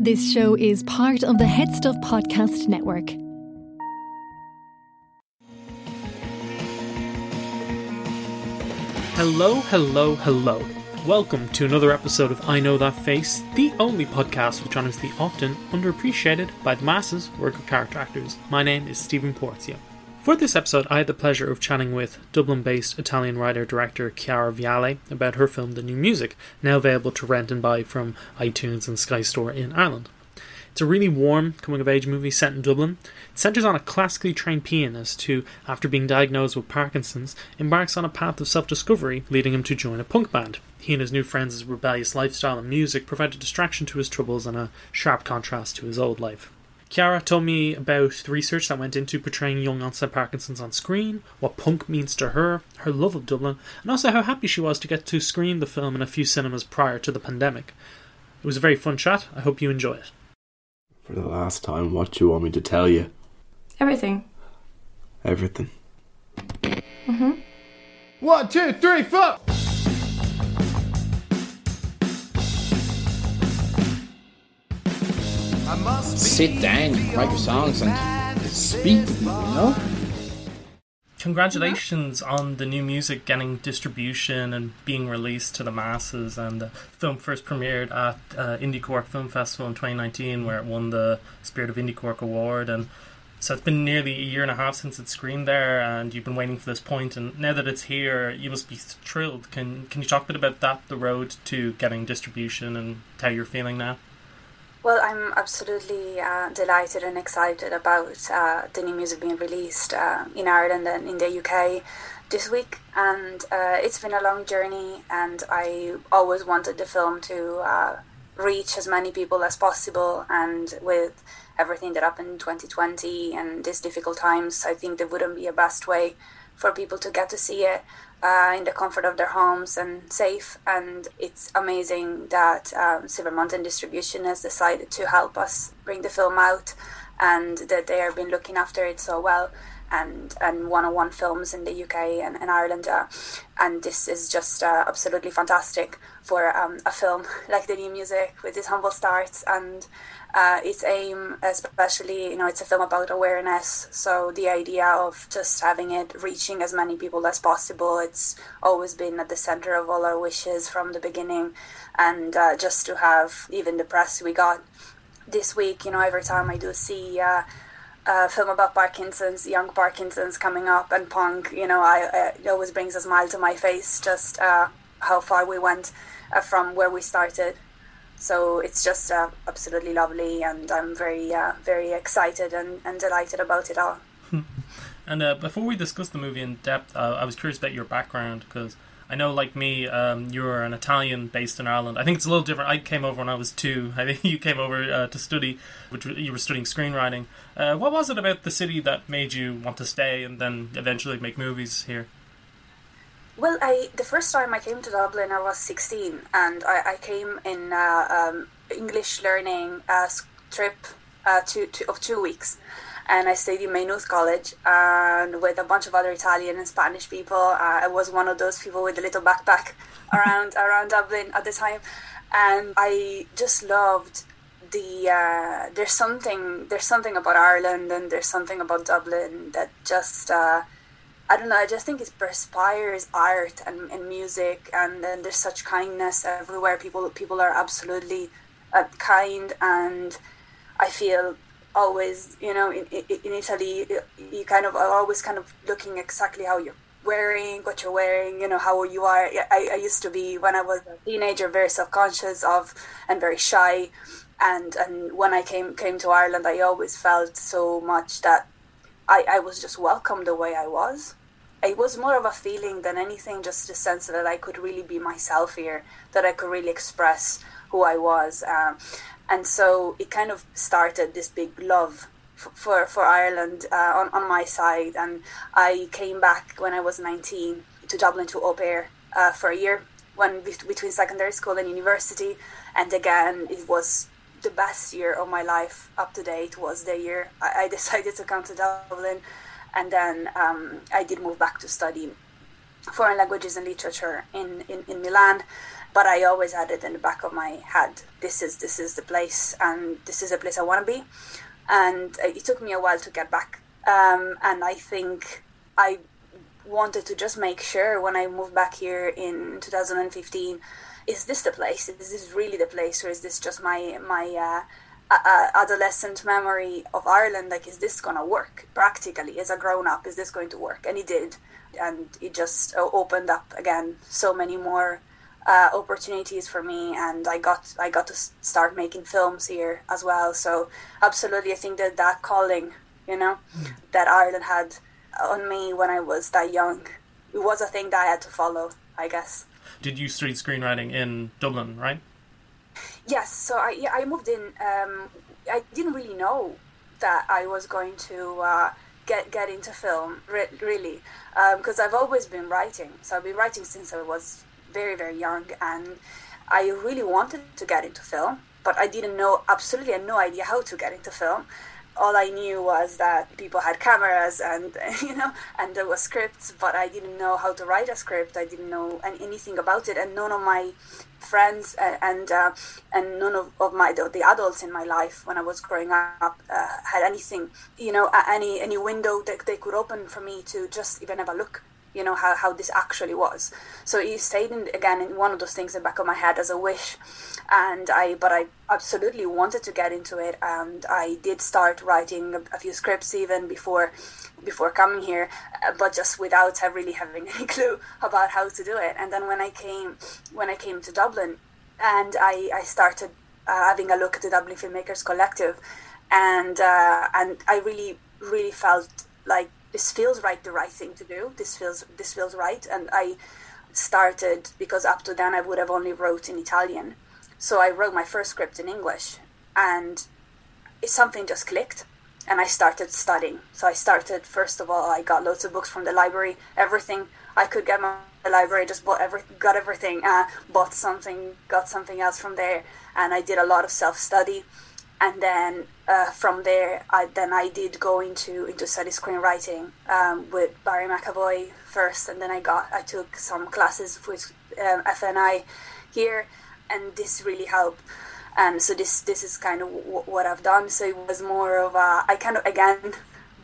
This show is part of the Head Stuff Podcast Network. Hello, hello, hello. Welcome to another episode of I Know That Face, the only podcast which honours the often underappreciated by the masses work of character actors. My name is Stephen Porzio. For this episode, I had the pleasure of chatting with Dublin based Italian writer director Chiara Viale about her film The New Music, now available to rent and buy from iTunes and Sky Store in Ireland. It's a really warm coming of age movie set in Dublin. It centres on a classically trained pianist who, after being diagnosed with Parkinson's, embarks on a path of self discovery, leading him to join a punk band. He and his new friends' rebellious lifestyle and music provide a distraction to his troubles and a sharp contrast to his old life. Chiara told me about the research that went into portraying young onset Parkinson's on screen, what punk means to her, her love of Dublin, and also how happy she was to get to screen the film in a few cinemas prior to the pandemic. It was a very fun chat. I hope you enjoy it. For the last time, what do you want me to tell you? Everything. Everything. Mhm. One, two, three, four. Sit down, write your songs, and speak to people, you know? Congratulations on the new music getting distribution and being released to the masses. And the film first premiered at uh, Indie Cork Film Festival in 2019, where it won the Spirit of Indie Cork Award. And so it's been nearly a year and a half since it screened there, and you've been waiting for this point. And now that it's here, you must be thrilled. Can Can you talk a bit about that, the road to getting distribution, and how you're feeling now? Well, I'm absolutely uh, delighted and excited about uh, the new music being released uh, in Ireland and in the UK this week. And uh, it's been a long journey, and I always wanted the film to uh, reach as many people as possible. And with everything that happened in 2020 and these difficult times, I think there wouldn't be a best way for people to get to see it uh, in the comfort of their homes and safe. And it's amazing that um, Silver Mountain Distribution has decided to help us bring the film out and that they have been looking after it so well. And, and one-on-one films in the UK and, and Ireland, uh, and this is just uh, absolutely fantastic for um, a film like the new music with its humble starts and uh, its aim, especially, you know, it's a film about awareness. So the idea of just having it reaching as many people as possible, it's always been at the center of all our wishes from the beginning. And uh, just to have even the press we got this week, you know, every time I do see uh, a film about Parkinson's, young Parkinson's coming up and punk, you know, I, it always brings a smile to my face just uh, how far we went uh, from where we started so it's just uh, absolutely lovely and i'm very uh, very excited and, and delighted about it all And uh, before we discuss the movie in depth, uh, I was curious about your background because I know, like me, um, you're an Italian based in Ireland. I think it's a little different. I came over when I was two. I think you came over uh, to study, which you were studying screenwriting. Uh, what was it about the city that made you want to stay and then eventually make movies here? Well i the first time i came to dublin i was 16 and i, I came in uh, um, english learning uh, trip uh, two, two, of two weeks and I stayed in Maynooth College and with a bunch of other Italian and Spanish people. Uh, I was one of those people with a little backpack around around Dublin at the time, and I just loved the. Uh, there's something there's something about Ireland and there's something about Dublin that just. Uh, I don't know. I just think it perspires art and, and music, and then there's such kindness everywhere. People people are absolutely uh, kind, and I feel always, you know, in, in, Italy, you kind of are always kind of looking exactly how you're wearing, what you're wearing, you know, how you are. I, I used to be when I was a teenager very self conscious of and very shy, and and when I came came to Ireland, I always felt so much that I, I was just welcome the way I was. It was more of a feeling than anything, just a sense that I could really be myself here, that I could really express who I was. Um, and so it kind of started this big love for, for Ireland uh, on, on my side. And I came back when I was 19 to Dublin to au pair uh, for a year, when between secondary school and university. And again, it was the best year of my life up to date was the year I, I decided to come to Dublin, and then um, I did move back to study foreign languages and literature in, in, in Milan. but I always had it in the back of my head. This is this is the place, and this is the place I want to be. And it took me a while to get back, um, and I think I wanted to just make sure when I moved back here in 2015, is this the place? Is this really the place, or is this just my my uh, uh, adolescent memory of Ireland? Like, is this gonna work practically as a grown up? Is this going to work? And it did, and it just opened up again so many more uh, opportunities for me, and I got I got to start making films here as well. So absolutely, I think that that calling, you know, mm. that Ireland had on me when I was that young, it was a thing that I had to follow. I guess. Did you study screenwriting in Dublin, right? Yes. So I yeah, I moved in. Um, I didn't really know that I was going to. Uh, get get into film re- really because um, I've always been writing so I've been writing since I was very very young and I really wanted to get into film but I didn't know absolutely had no idea how to get into film all I knew was that people had cameras and you know and there was scripts but I didn't know how to write a script. I didn't know anything about it and none of my friends and and, uh, and none of, of my the, the, adults in my life when I was growing up uh, had anything you know any any window that they could open for me to just even have a look you know how, how this actually was. So it stayed in, again in one of those things in the back of my head as a wish. And i but i absolutely wanted to get into it. And i did start writing a, a few scripts even before before coming here uh, but just without really having any clue about how to do it. And then when i came when i came to dublin and i i started uh, having a look at the dublin filmmakers collective and uh, and i really really felt like this feels right the right thing to do. This feels this feels right. And i started because up to then i would have only wrote in italian. So i wrote my first script in english. And something just clicked. And i started studying. So i started first of all i got loads of books from the library. Everything i could get my the library. Just bought every got everything. Uh, bought something got something else from there. And i did a lot of self-study and then uh, from there, I, then I did go into into study screenwriting um, with Barry McAvoy first, and then I got I took some classes with um, FNI here, and this really helped. And so this this is kind of w- what I've done. So it was more of a I kind of again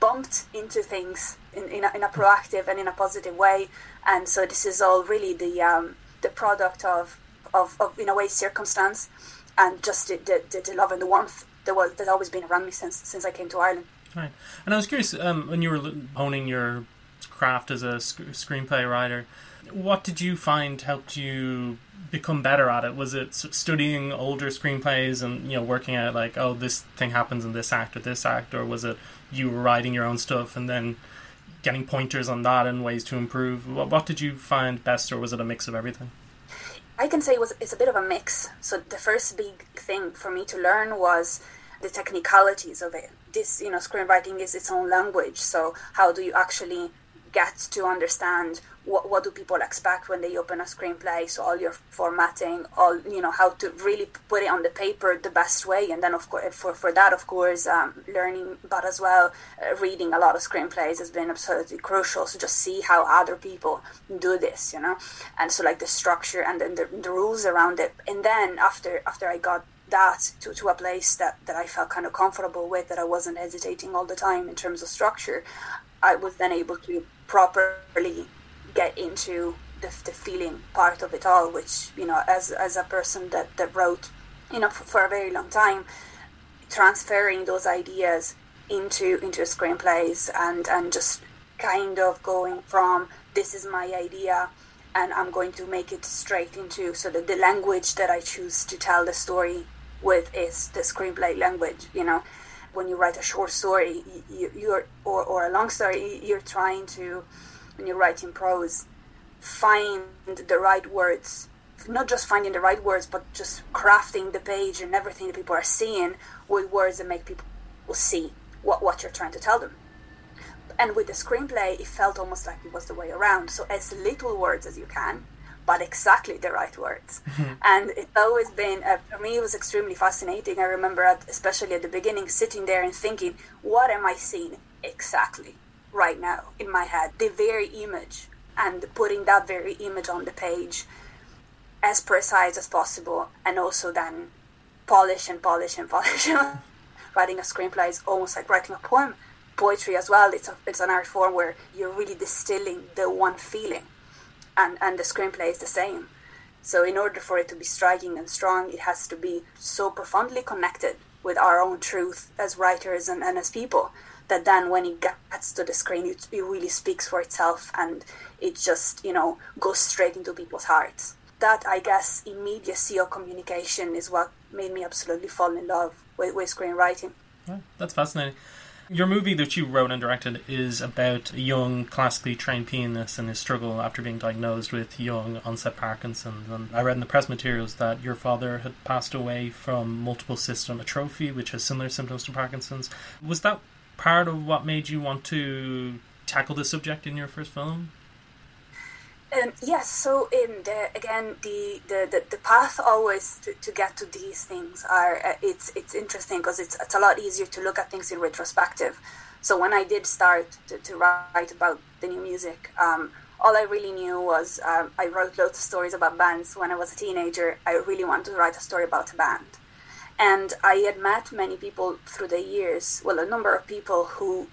bumped into things in in a, in a proactive and in a positive way, and so this is all really the um, the product of, of, of in a way circumstance and just the, the, the love and the warmth that was that's always been around me since since I came to Ireland. Right, and I was curious um, when you were honing your craft as a sc- screenplay writer, what did you find helped you become better at it? Was it studying older screenplays and you know working out like oh this thing happens in this act or this act, or was it you writing your own stuff and then getting pointers on that and ways to improve? What, what did you find best, or was it a mix of everything? I can say it was it's a bit of a mix. So the first big thing for me to learn was the technicalities of it. This, you know, screenwriting is its own language. So how do you actually get to understand what, what do people expect when they open a screenplay. So all your formatting all you know how to really put it on the paper the best way. And then of course for, for that of course um, learning but as well. Uh, reading a lot of screenplays has been absolutely crucial. So just see how other people do this you know? And so like the structure and then the, the rules around it. And then after after i got that to, to a place that, that I felt kind of comfortable with, that I wasn't hesitating all the time in terms of structure, I was then able to properly get into the, the feeling part of it all, which, you know, as, as a person that, that wrote, you know, for, for a very long time, transferring those ideas into into screenplays and and just kind of going from this is my idea and I'm going to make it straight into so that the language that I choose to tell the story with is the screenplay language you know when you write a short story you, you're or, or a long story you're trying to when you're writing prose find the right words. Not just finding the right words but just crafting the page and everything that people are seeing with words that make people see what, what you're trying to tell them. And with the screenplay it felt almost like it was the way around. So as little words as you can but exactly the right words. Mm-hmm. And it's always been, uh, for me, it was extremely fascinating. I remember, at, especially at the beginning, sitting there and thinking, what am I seeing exactly right now in my head? The very image and putting that very image on the page as precise as possible and also then polish and polish and polish. writing a screenplay is almost like writing a poem. Poetry as well, it's, a, it's an art form where you're really distilling the one feeling. And, and the screenplay is the same. So, in order for it to be striking and strong, it has to be so profoundly connected with our own truth as writers and, and as people that then when it gets to the screen, it, it really speaks for itself and it just, you know, goes straight into people's hearts. That, I guess, immediacy of communication is what made me absolutely fall in love with, with screenwriting. Yeah, that's fascinating. Your movie that you wrote and directed is about a young classically trained pianist and his struggle after being diagnosed with young onset Parkinson's. And I read in the press materials that your father had passed away from multiple system atrophy, which has similar symptoms to Parkinson's. Was that part of what made you want to tackle the subject in your first film? Um, yes, so in the, again, the, the, the, the path always to, to, get to these things are uh, it's it's interesting because it's it's a lot easier to look at things in retrospective. So when I did start to, to write about the new music, um, all I really knew was um, I wrote loads of stories about bands when I was a teenager. I really wanted to write a story about a band, and I had met many people through the years. Well, a number of people who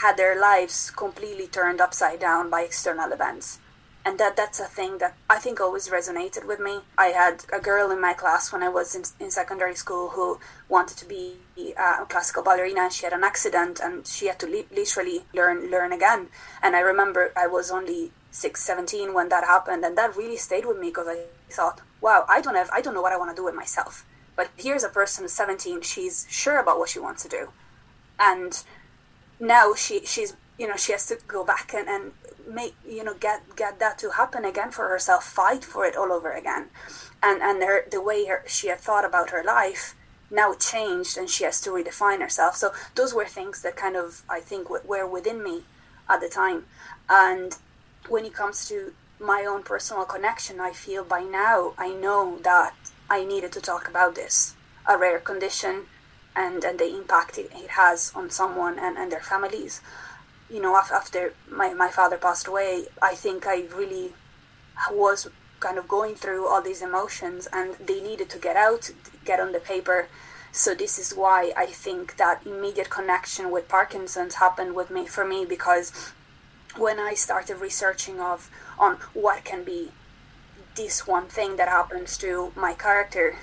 had their lives completely turned upside down by external events and that that's a thing that I think always resonated with me. I had a girl in my class when I was in, in secondary school who wanted to be uh, a classical ballerina. and She had an accident and she had to li- literally learn learn again. And I remember I was only six, 17 when that happened, and that really stayed with me because I thought, wow, I don't have, I don't know what I want to do with myself. But here's a person who's 17. She's sure about what she wants to do, and now she she's you know she has to go back and, and make you know get get that to happen again for herself fight for it all over again. And and her, the way her, she had thought about her life now changed and she has to redefine herself. So those were things that kind of i think were within me at the time. And when it comes to my own personal connection i feel by now i know that i needed to talk about this. A rare condition and and the impact it, it has on someone and, and their families you know, after my, my father passed away, I think I really was kind of going through all these emotions and they needed to get out, get on the paper. So this is why I think that immediate connection with Parkinson's happened with me for me because when I started researching of on what can be this one thing that happens to my character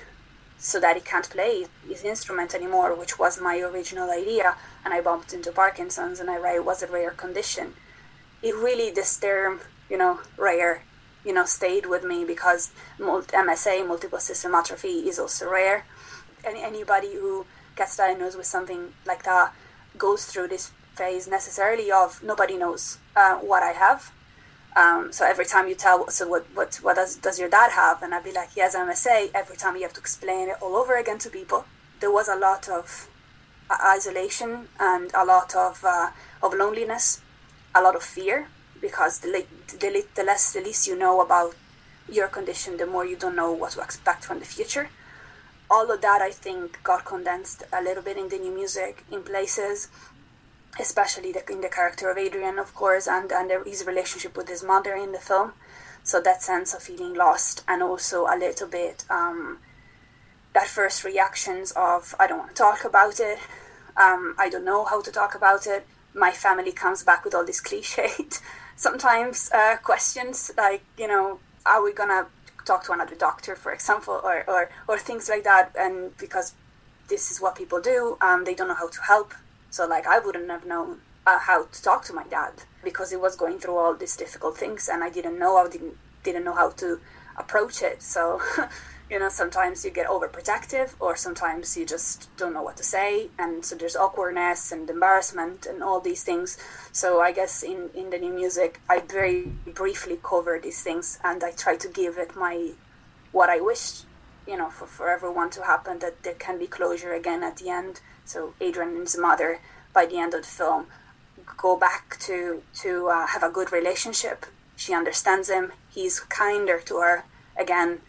so that he can't play his instrument anymore, which was my original idea. And I bumped into Parkinson's and I was a rare condition. It really, this term, you know, rare, you know, stayed with me because MSA, multiple system atrophy, is also rare. Any, anybody who gets diagnosed with something like that goes through this phase necessarily of nobody knows uh, what I have um, so every time you tell, so what, what, what does, does your dad have? And I'd be like, he has MSA. Every time you have to explain it all over again to people. There was a lot of uh, isolation and a lot of, uh, of loneliness, a lot of fear, because the, the, the less, the least you know about your condition, the more you don't know what to expect from the future. All of that, I think, got condensed a little bit in the new music in places especially the, in the character of Adrian, of course, and, and his relationship with his mother in the film. So that sense of feeling lost, and also a little bit um, that first reactions of I don't want to talk about it. Um, I don't know how to talk about it. My family comes back with all these cliched, sometimes uh, questions like you know, are we gonna talk to another doctor, for example, or or, or things like that, and because this is what people do, um, they don't know how to help so like I wouldn't have known uh, how to talk to my dad because he was going through all these difficult things, and I didn't know I didn't didn't know how to approach it. So. you know sometimes you get overprotective or sometimes you just don't know what to say and so there's awkwardness and embarrassment and all these things so i guess in in the new music i very briefly cover these things and i try to give it my what i wish you know for, for everyone to happen that there can be closure again at the end so Adrian and his mother, by the end of the film, go back to to uh, have a good relationship. She understands him. He's kinder to her again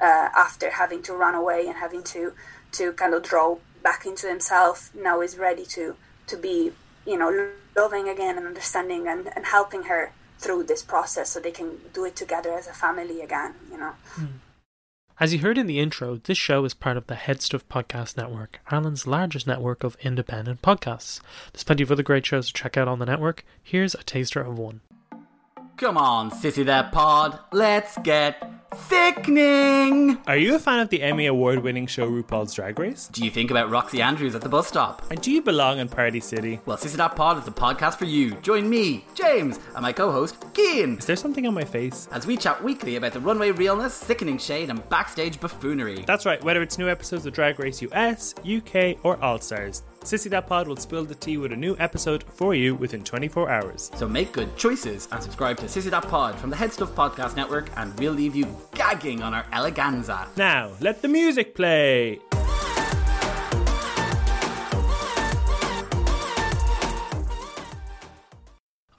uh, after having to run away and having to to kind of draw back into himself. Now he's ready to to be you know loving again and understanding and, and helping her through this process so they can do it together as a family again. You know. Mm. As you heard in the intro, this show is part of the Headstuff Podcast Network, Ireland's largest network of independent podcasts. There's plenty of other great shows to check out on the network. Here's a taster of one. Come on, sissy that pod, let's get thickening! Are you a fan of the Emmy award winning show RuPaul's Drag Race? Do you think about Roxxxy Andrews at the bus stop? And do you belong in Party City? Well, Sissy That Pod is the podcast for you. Join me, James, and my co host, Cian, Is there something on my face? as we chat weekly about the runway realness, sickening shade, and backstage buffoonery. That's right, whether it's new episodes of Drag Race US, UK, or All Stars, Sissy That Pod will spill the tea with a new episode for you within 24 hours. So make good choices and subscribe to Sissy That Pod from the Headstuff Podcast Network, and we'll leave you gagging on our eleganza. Now, let the music play!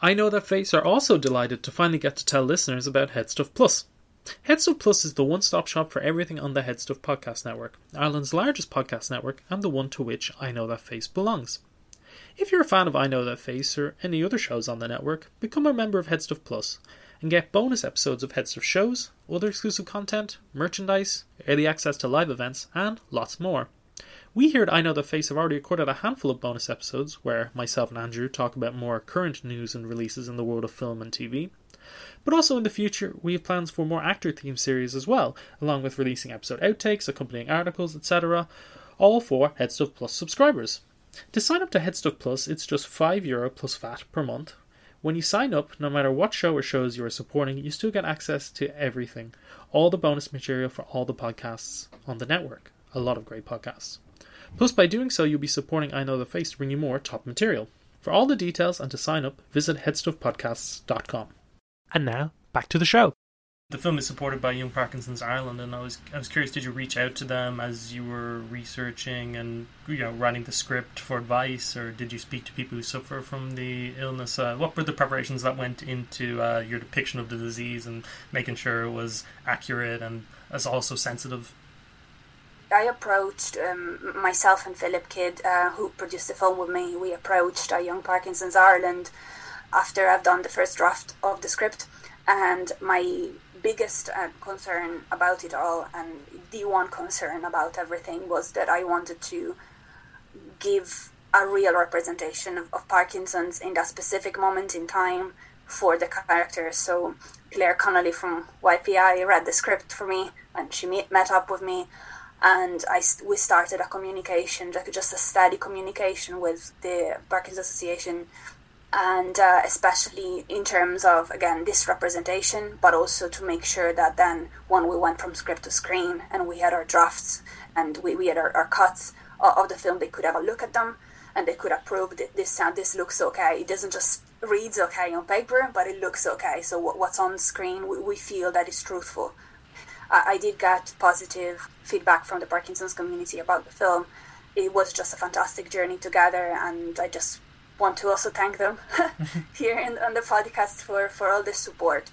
I Know That Face are also delighted to finally get to tell listeners about Headstuff Plus. Headstuff Plus is the one stop shop for everything on the Headstuff Podcast Network, Ireland's largest podcast network, and the one to which I Know That Face belongs. If you're a fan of I Know That Face or any other shows on the network, become a member of Headstuff Plus and get bonus episodes of Headstuff shows, other exclusive content, merchandise, early access to live events, and lots more. We here at I Know The Face have already recorded a handful of bonus episodes where myself and Andrew talk about more current news and releases in the world of film and TV. But also in the future, we have plans for more actor themed series as well, along with releasing episode outtakes, accompanying articles, etc., all for Headstuff Plus subscribers. To sign up to Headstuff Plus, it's just €5 Euro plus VAT per month. When you sign up, no matter what show or shows you are supporting, you still get access to everything. All the bonus material for all the podcasts on the network. A lot of great podcasts. Plus, by doing so, you'll be supporting I Know the Face to bring you more top material. For all the details and to sign up, visit headstuffpodcasts.com. And now, back to the show. The film is supported by Young Parkinson's Ireland, and I was I was curious. Did you reach out to them as you were researching and you know writing the script for advice, or did you speak to people who suffer from the illness? Uh, what were the preparations that went into uh, your depiction of the disease and making sure it was accurate and as also sensitive? I approached um, myself and Philip Kidd, uh, who produced the film with me. We approached uh, Young Parkinson's Ireland after I've done the first draft of the script, and my biggest uh, concern about it all, and the one concern about everything, was that I wanted to give a real representation of, of Parkinson's in that specific moment in time for the character. So Claire Connolly from YPI read the script for me, and she met, met up with me and I we started a communication, like just a steady communication with the Parkinson's Association, and uh, especially in terms of again this representation, but also to make sure that then when we went from script to screen and we had our drafts and we, we had our, our cuts of, of the film, they could have a look at them and they could approve that this sound this looks okay. It doesn't just reads okay on paper, but it looks okay. So what, what's on screen, we, we feel that is truthful. I did get positive feedback from the Parkinson's community about the film. It was just a fantastic journey together, and I just want to also thank them here in, on the podcast for, for all the support.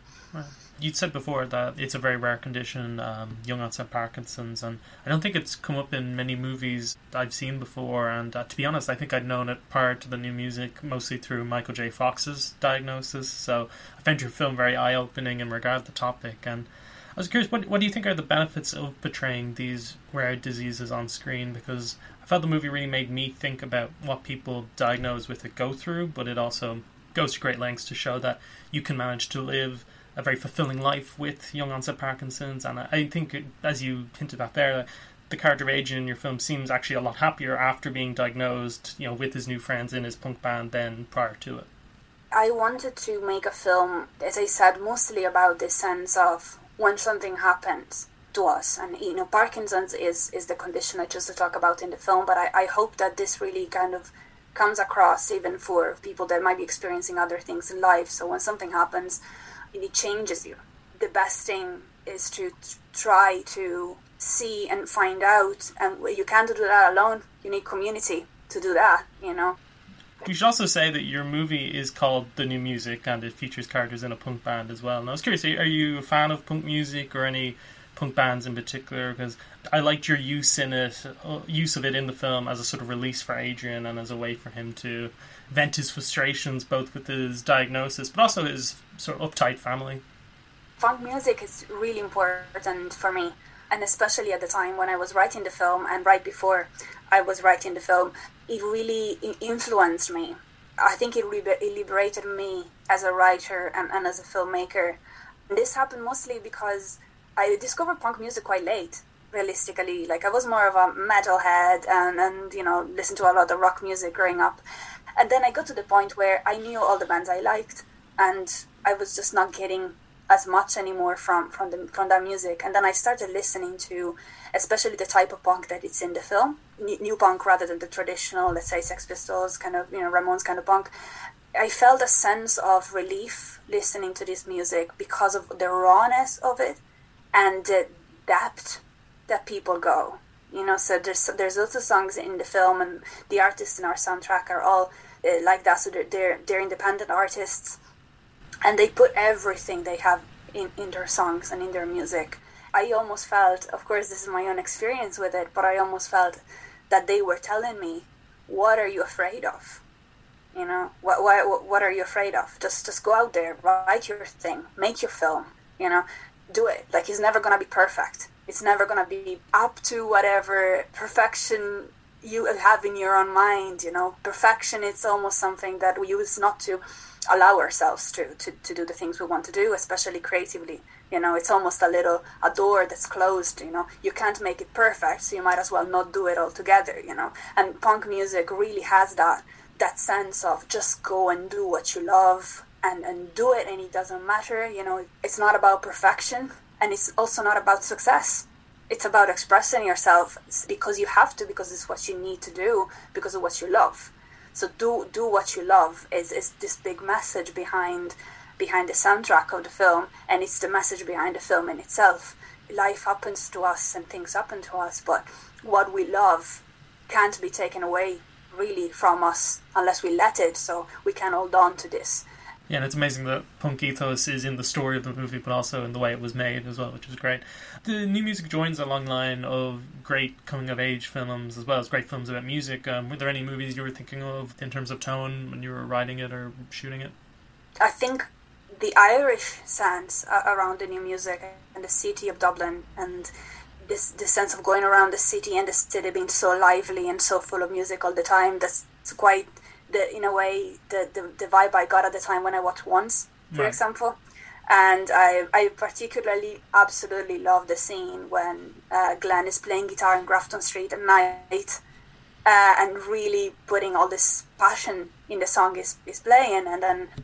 You said before that it's a very rare condition, um, young onset Parkinson's, and I don't think it's come up in many movies I've seen before. And uh, to be honest, I think I'd known it prior to the new music, mostly through Michael J. Fox's diagnosis. So I found your film very eye opening in regard to the topic. And I was curious, what, what do you think are the benefits of portraying these rare diseases on screen? Because I felt the movie really made me think about what people diagnosed with it go through, but it also goes to great lengths to show that you can manage to live a very fulfilling life with young onset Parkinson's. And I, I think, as you hinted at there, the character Adrian in your film seems actually a lot happier after being diagnosed, you know, with his new friends in his punk band than prior to it. I wanted to make a film, as I said, mostly about this sense of when something happens to us. And you know parkinson's is is the condition i chose to talk about in the film but I, I hope that this really kind of comes across even for people that might be experiencing other things in life. So when something happens it changes you. The best thing is to try to see and find out and you can't do that alone. You need community to do that you know you should also say that your movie is called The New Music and it features characters in a punk band as well. And I was curious, are you a fan of punk music or any punk bands in particular? Because I liked your use in it, uh, use of it in the film as a sort of release for Adrian and as a way for him to vent his frustrations both with his diagnosis but also his sort of uptight family. Punk music is really important for me. and especially at the time when I was writing the film and right before I was writing the film, it really influenced me. I think it, liber- it liberated me as a writer and, and as a filmmaker. And this happened mostly because I discovered punk music quite late realistically. Like I was more of a metalhead and, and you know, listened to a lot of rock music growing up. And then I got to the point where I knew all the bands I liked and I was just not getting as much anymore from from the from that music. And then I started listening to, especially the type of punk that it's in the film, new punk rather than the traditional, let's say Sex Pistols kind of you know Ramones kind of punk. I felt a sense of relief listening to this music because of the rawness of it and the depth that people go. You know, so there's there's lots of songs in the film, and the artists in our soundtrack are all uh, like that. So they're, they're they're independent artists and they put everything they have in, in their songs and in their music. I almost felt, of course, this is my own experience with it, but I almost felt that they were telling me, "What are you afraid of? You know, what what what are you afraid of? Just just go out there, write your thing, make your film. You know, do it. Like it's never gonna be perfect. It's never gonna be up to whatever perfection you have in your own mind. You know, perfection. It's almost something that we use not to allow ourselves to, to, to do the things we want to do, especially creatively. You know, it's almost a little a door that's closed. You know, you can't make it perfect, so you might as well not do it altogether. You know, and punk music really has that that sense of just go and do what you love and and do it, and it doesn't matter. You know, it's not about perfection, and it's also not about success. It's about expressing yourself because you have to, because it's what you need to do, because of what you love so do do what you love is is this big message behind behind the soundtrack of the film, and it's the message behind the film in itself. Life happens to us and things happen to us, but what we love can't be taken away really from us unless we let it. So we can hold on to this. Yeah, and it's amazing that punk ethos is in the story of the movie, but also in the way it was made as well, which is great. The new music joins a long line of great coming of age films as well as great films about music. Um, were there any movies you were thinking of in terms of tone when you were writing it or shooting it? I think the Irish sense around the new music and the city of Dublin and this the sense of going around the city and the city being so lively and so full of music all the time that's quite the in a way the, the, the vibe I got at the time when I watched Once, for right. example. And I, I particularly absolutely love the scene when uh, Glenn is playing guitar in Grafton Street at night uh, and really putting all this passion in the song is, is playing. And then the,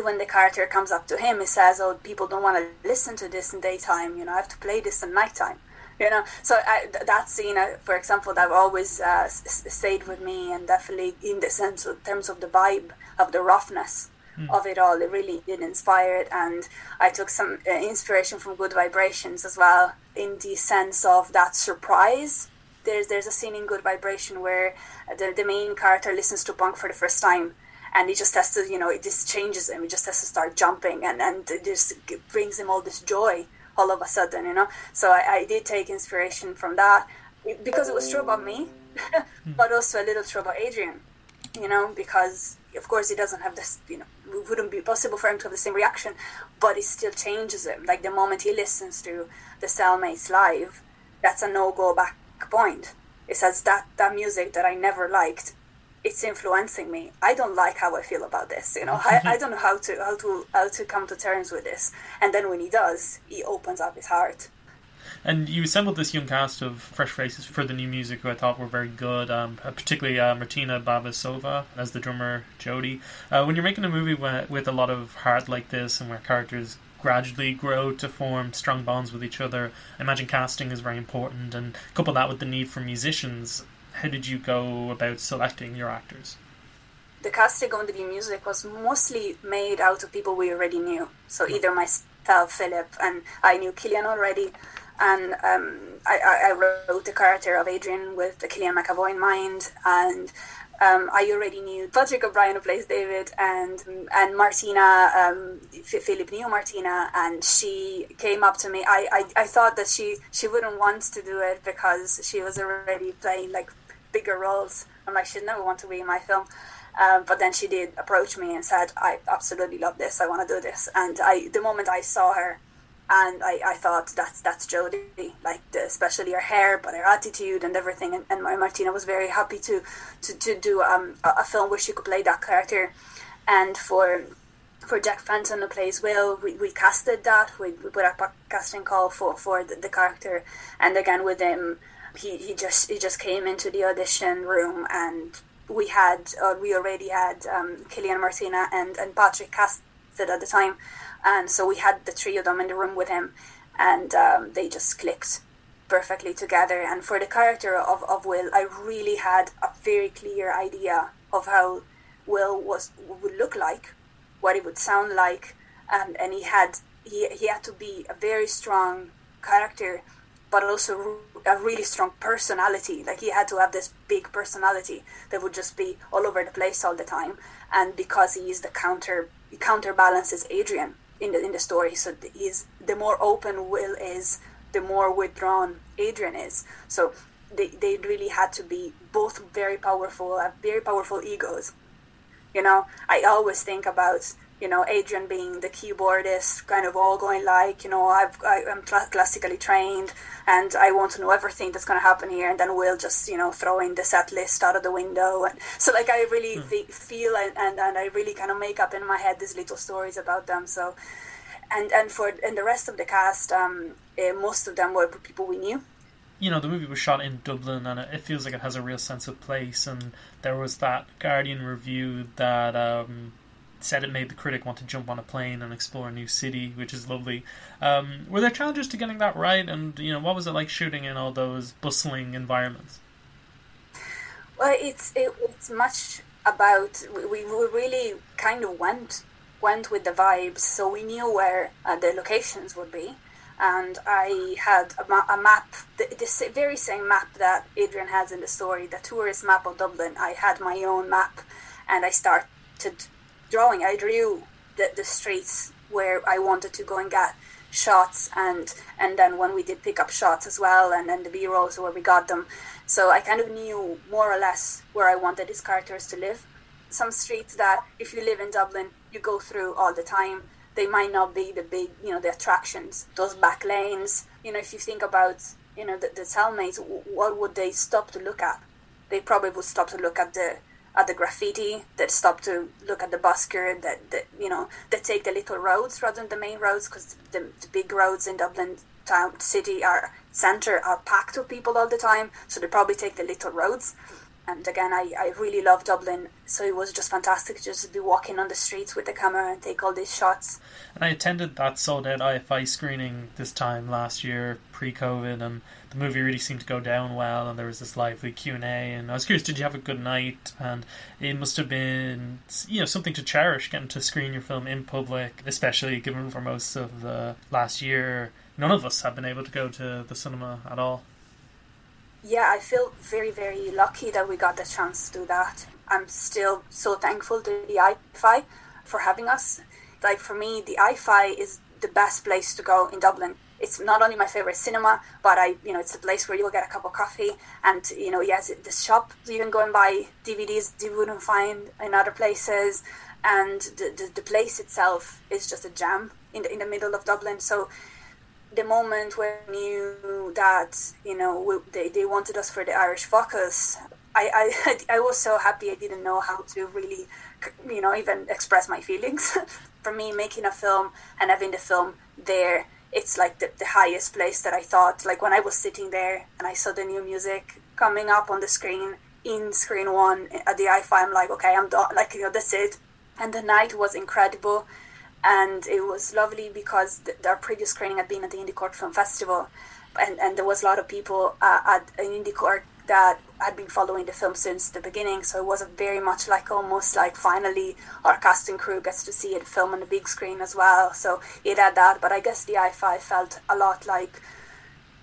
when the character comes up to him, he says, Oh, people don't want to listen to this in daytime, you know, I have to play this in nighttime you know so I, that scene uh, for example that always uh, stayed with me and definitely in the sense of terms of the vibe of the roughness mm. of it all it really did inspire it and i took some uh, inspiration from good vibrations as well in the sense of that surprise there's there's a scene in good vibration where the, the main character listens to punk for the first time and he just has to you know it just changes him he just has to start jumping and and it just brings him all this joy all of a sudden, you know. So I, I did take inspiration from that because it was true about me, but also a little true about Adrian, you know, because of course he doesn't have this, you know, it wouldn't be possible for him to have the same reaction, but it still changes him. Like the moment he listens to the Cellmates live, that's a no go back point. It says that that music that I never liked it's influencing me. I don't like how I feel about this. You know, I, I don't know how to how to how to come to terms with this. And then when he does, he opens up his heart. And you assembled this young cast of fresh faces for the new music, who I thought were very good. Um, particularly uh, Martina Babasova as the drummer Jody. Uh, when you're making a movie with, with a lot of heart like this, and where characters gradually grow to form strong bonds with each other. I imagine casting is very important, and couple that with the need for musicians how did you go about selecting your actors? The casting on the music was mostly made out of people we already knew. So either myself, Philip, and I knew Killian already, and um, I, I, wrote the character of Adrian with the Killian McAvoy in mind, and um, I already knew Patrick O'Brien who plays David and and Martina um, Philip knew Martina and she came up to me I, I, I thought that she she wouldn't want to do it because she was already playing like bigger roles. I'm like, she'd never want to be in my film. Um, but then she did approach me and said, I absolutely love this. I want to do this. And I, the moment I saw her, and I, I thought that's that's Jodie, like the, especially her hair, but her attitude and everything. And, and Martina was very happy to to, to do um, a, a film where she could play that character. And for for Jack Fenton who plays Will, we, we casted that. We, we put up a casting call for for the, the character, and again with him, he, he just he just came into the audition room and we had uh, we already had um, Cillian Martina and and Patrick casted at the time and so we had the three of them in the room with him, and um, they just clicked perfectly together. And for the character of, of Will, I really had a very clear idea of how Will was would look like, what it would sound like, and and he had he he had to be a very strong character, but also a really strong personality. Like he had to have this big personality that would just be all over the place all the time. And because he is the counter he counterbalances Adrian, in the in the story. So he's the more open Will is, the more withdrawn Adrian is. So they they really had to be both very powerful, have very powerful egos. You know, I always think about you know, Adrian being the keyboardist, kind of all going like, you know, I've, I, am cl- classically trained and I want to know everything that's going to happen here. And then we'll just, you know, throwing the set list out of the window. And so, like, I really mm. feel and, and, and I really kind of make up in my head these little stories about them. So, and, and for and the rest of the cast, um, uh, most of them were people we knew you know the movie was shot in Dublin and it feels like it has a real sense of place and there was that Guardian review that um, said it made the critic want to jump on a plane and explore a new city, which is lovely. Um, were there challenges to getting that right, and you know what was it like shooting in all those bustling environments? Well, it's it, it's much about we, we really kind of went went with the vibes, so we knew where uh, the locations would be. And I had a, ma- a map, the, the, very same map that Adrian has in the story, the tourist map of Dublin. I had my own map, and I started drawing, I drew the, the streets where I wanted to go and get shots and and then when we did pick up shots as well and then the b-rolls where we got them. So i kind of knew more or less where i wanted these characters to live. Some streets that if you live in dublin you go through all the time. They might not be the big you know the attractions. Those back lanes you know if you think about you know the, the cellmates what would they stop to look at? They probably would stop to look at the at the graffiti, that stop to look at the busker, that, that you know, that take the little roads rather than the main roads, because the, the big roads in Dublin town city are center are packed with people all the time, so they probably take the little roads. And again, I, I really love Dublin, so it was just fantastic just to be walking on the streets with the camera and take all these shots. And I attended that sold out IFI screening this time last year, pre-COVID, and the movie really seemed to go down well. And there was this lively Q and A, and I was curious, did you have a good night? And it must have been, you know, something to cherish getting to screen your film in public, especially given for most of the last year, none of us have been able to go to the cinema at all yeah, I feel very, very lucky that we got the chance to do that. I'm still so thankful to the IFI for having us. Like for me, the IFI is the best place to go in Dublin. It's not only my favorite cinema, but I, you know, it's a place where you'll get a cup of coffee, and you know, yes, the shop you can go and buy DVDs you wouldn't find in other places, and the the, the place itself is just a gem in the in the middle of Dublin. So the moment when knew that you know we, they, they wanted us for the Irish Focus, I, I I was so happy I didn't know how to really you know even express my feelings. for me, making a film and having the film there, it's like the, the highest place that I thought. Like when I was sitting there and I saw the new music coming up on the screen in screen one at the IFI, I'm like, okay, I'm done. Like you know, that's it. And the night was incredible and it was lovely because the, our previous screening had been at the Indie Cork Film Festival, and, and there was a lot of people uh, at Indie Cork that had been following the film since the beginning. So it was very much like almost like finally our casting crew gets to see it film on the big screen as well. So it had that, but I guess the IFI felt a lot like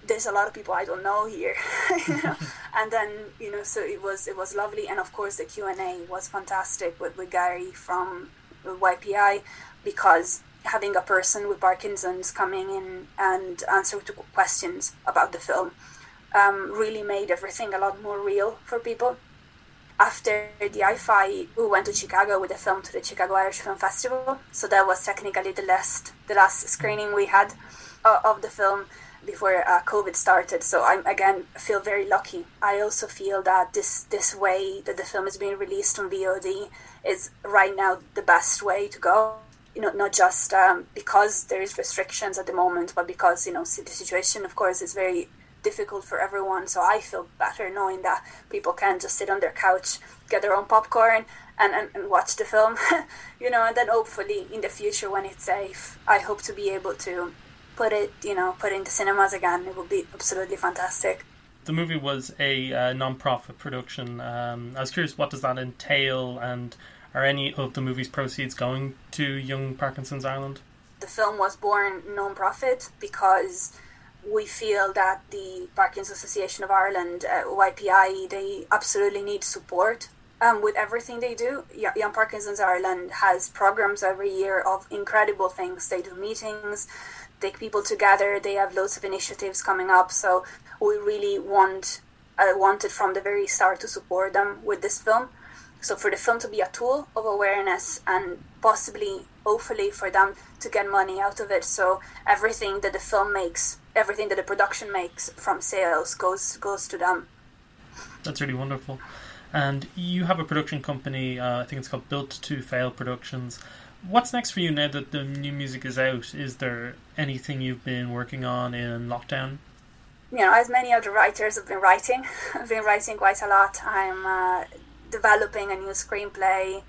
there's a lot of people I don't know here, you know? and then you know, so it was it was lovely, and of course the Q and A was fantastic with, with Gary from YPI because having a person with Parkinson's coming in and answer to questions about the film um, really made everything a lot more real for people. After the IFI, we went to Chicago with the film to the Chicago Irish Film Festival. So that was technically the last the last screening we had. uh, of the film before uh, COVID started. So I again feel very lucky. I also feel that this this way that the film is being released on VOD is right now the best way to go. You know, not just um, because there is restrictions at the moment, but because you know the situation, of course, is very difficult for everyone. So I feel better knowing that people can just sit on their couch, get their own popcorn, and, and, and watch the film. you know, and then hopefully in the future when it's safe, I hope to be able to put it, you know, put it into cinemas again. It would be absolutely fantastic. The movie was a uh, non-profit production. Um, I was curious, what does that entail, and are any of the movie's proceeds going to Young Parkinson's Ireland? The film was born non-profit because we feel that the Parkinson's Association of Ireland, uh, YPI, they absolutely need support um, with everything they do. Young Parkinson's Ireland has programs every year of incredible things. They do meetings, take people together. They have loads of initiatives coming up. So we really want uh, wanted from the very start to support them with this film. So for the film to be a tool of awareness and possibly, hopefully, for them to get money out of it. So everything that the film makes, everything that the production makes from sales goes goes to them. That's really wonderful. And you have a production company. Uh, I think it's called Built to Fail Productions. What's next for you now that the new music is out? Is there anything you've been working on in lockdown? You know, as many other writers have been writing, I've been writing quite a lot. I'm uh, developing a new screenplay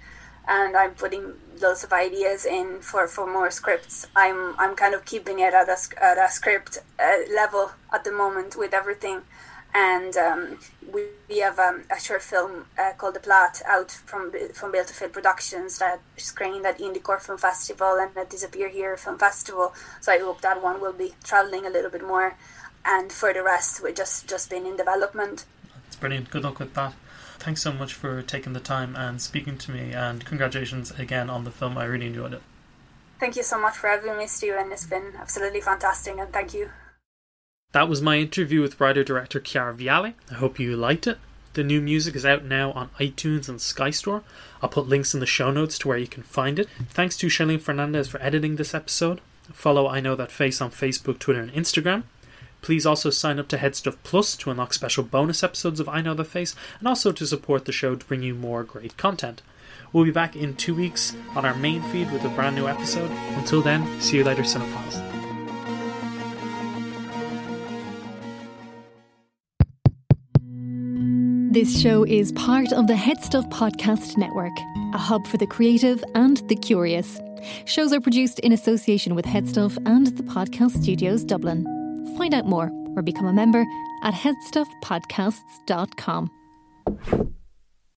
and I'm putting lots of ideas in for, for more scripts. I'm I'm kind of keeping it at a, at a script uh, level at the moment with everything, and um, we, we have um, a short film uh, called The Plot out from from Built to Fail Productions that screened at IndieCork Film Festival and at Disappear Here Film Festival. So I hope that one will be traveling a little bit more, and for the rest, we're just just been in development. Brilliant. Good luck with that. Thanks so much for taking the time and speaking to me, and congratulations again on the film. I really enjoyed it. Thank you so much for having me, Stephen. It's been absolutely fantastic, and thank you. That was my interview with writer director Chiara Viale. I hope you liked it. The new music is out now on iTunes and Sky Store. I'll put links in the show notes to where you can find it. Thanks to Charline Fernandez for editing this episode. Follow I Know That Face on Facebook, Twitter, and Instagram. Please also sign up to Headstuff Plus to unlock special bonus episodes of I Know the Face and also to support the show to bring you more great content. We'll be back in two weeks on our main feed with a brand new episode. Until then, see you later, Cinephiles. This show is part of the Headstuff Podcast Network, a hub for the creative and the curious. Shows are produced in association with Headstuff and the Podcast Studios Dublin. Find out more or become a member at headstuffpodcasts.com.